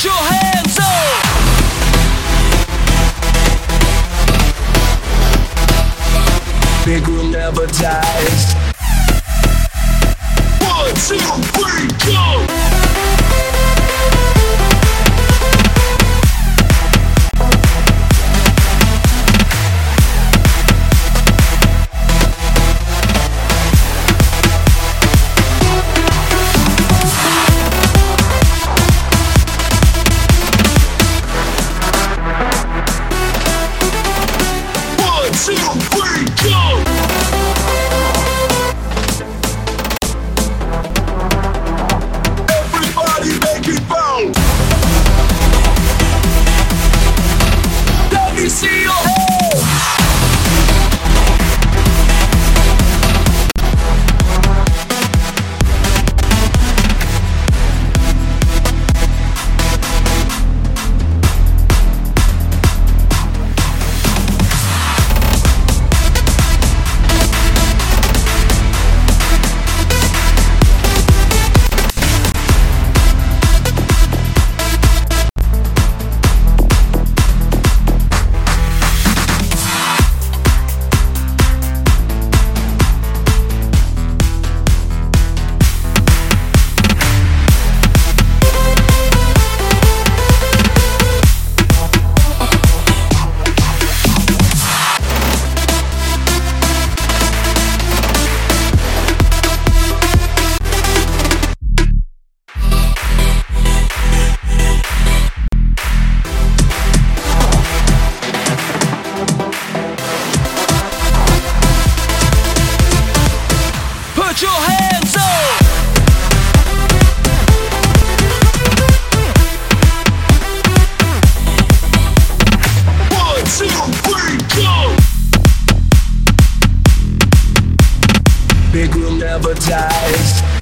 Put your hands up. Big room never dies. One, two, three, go! One, two, Big room never dies.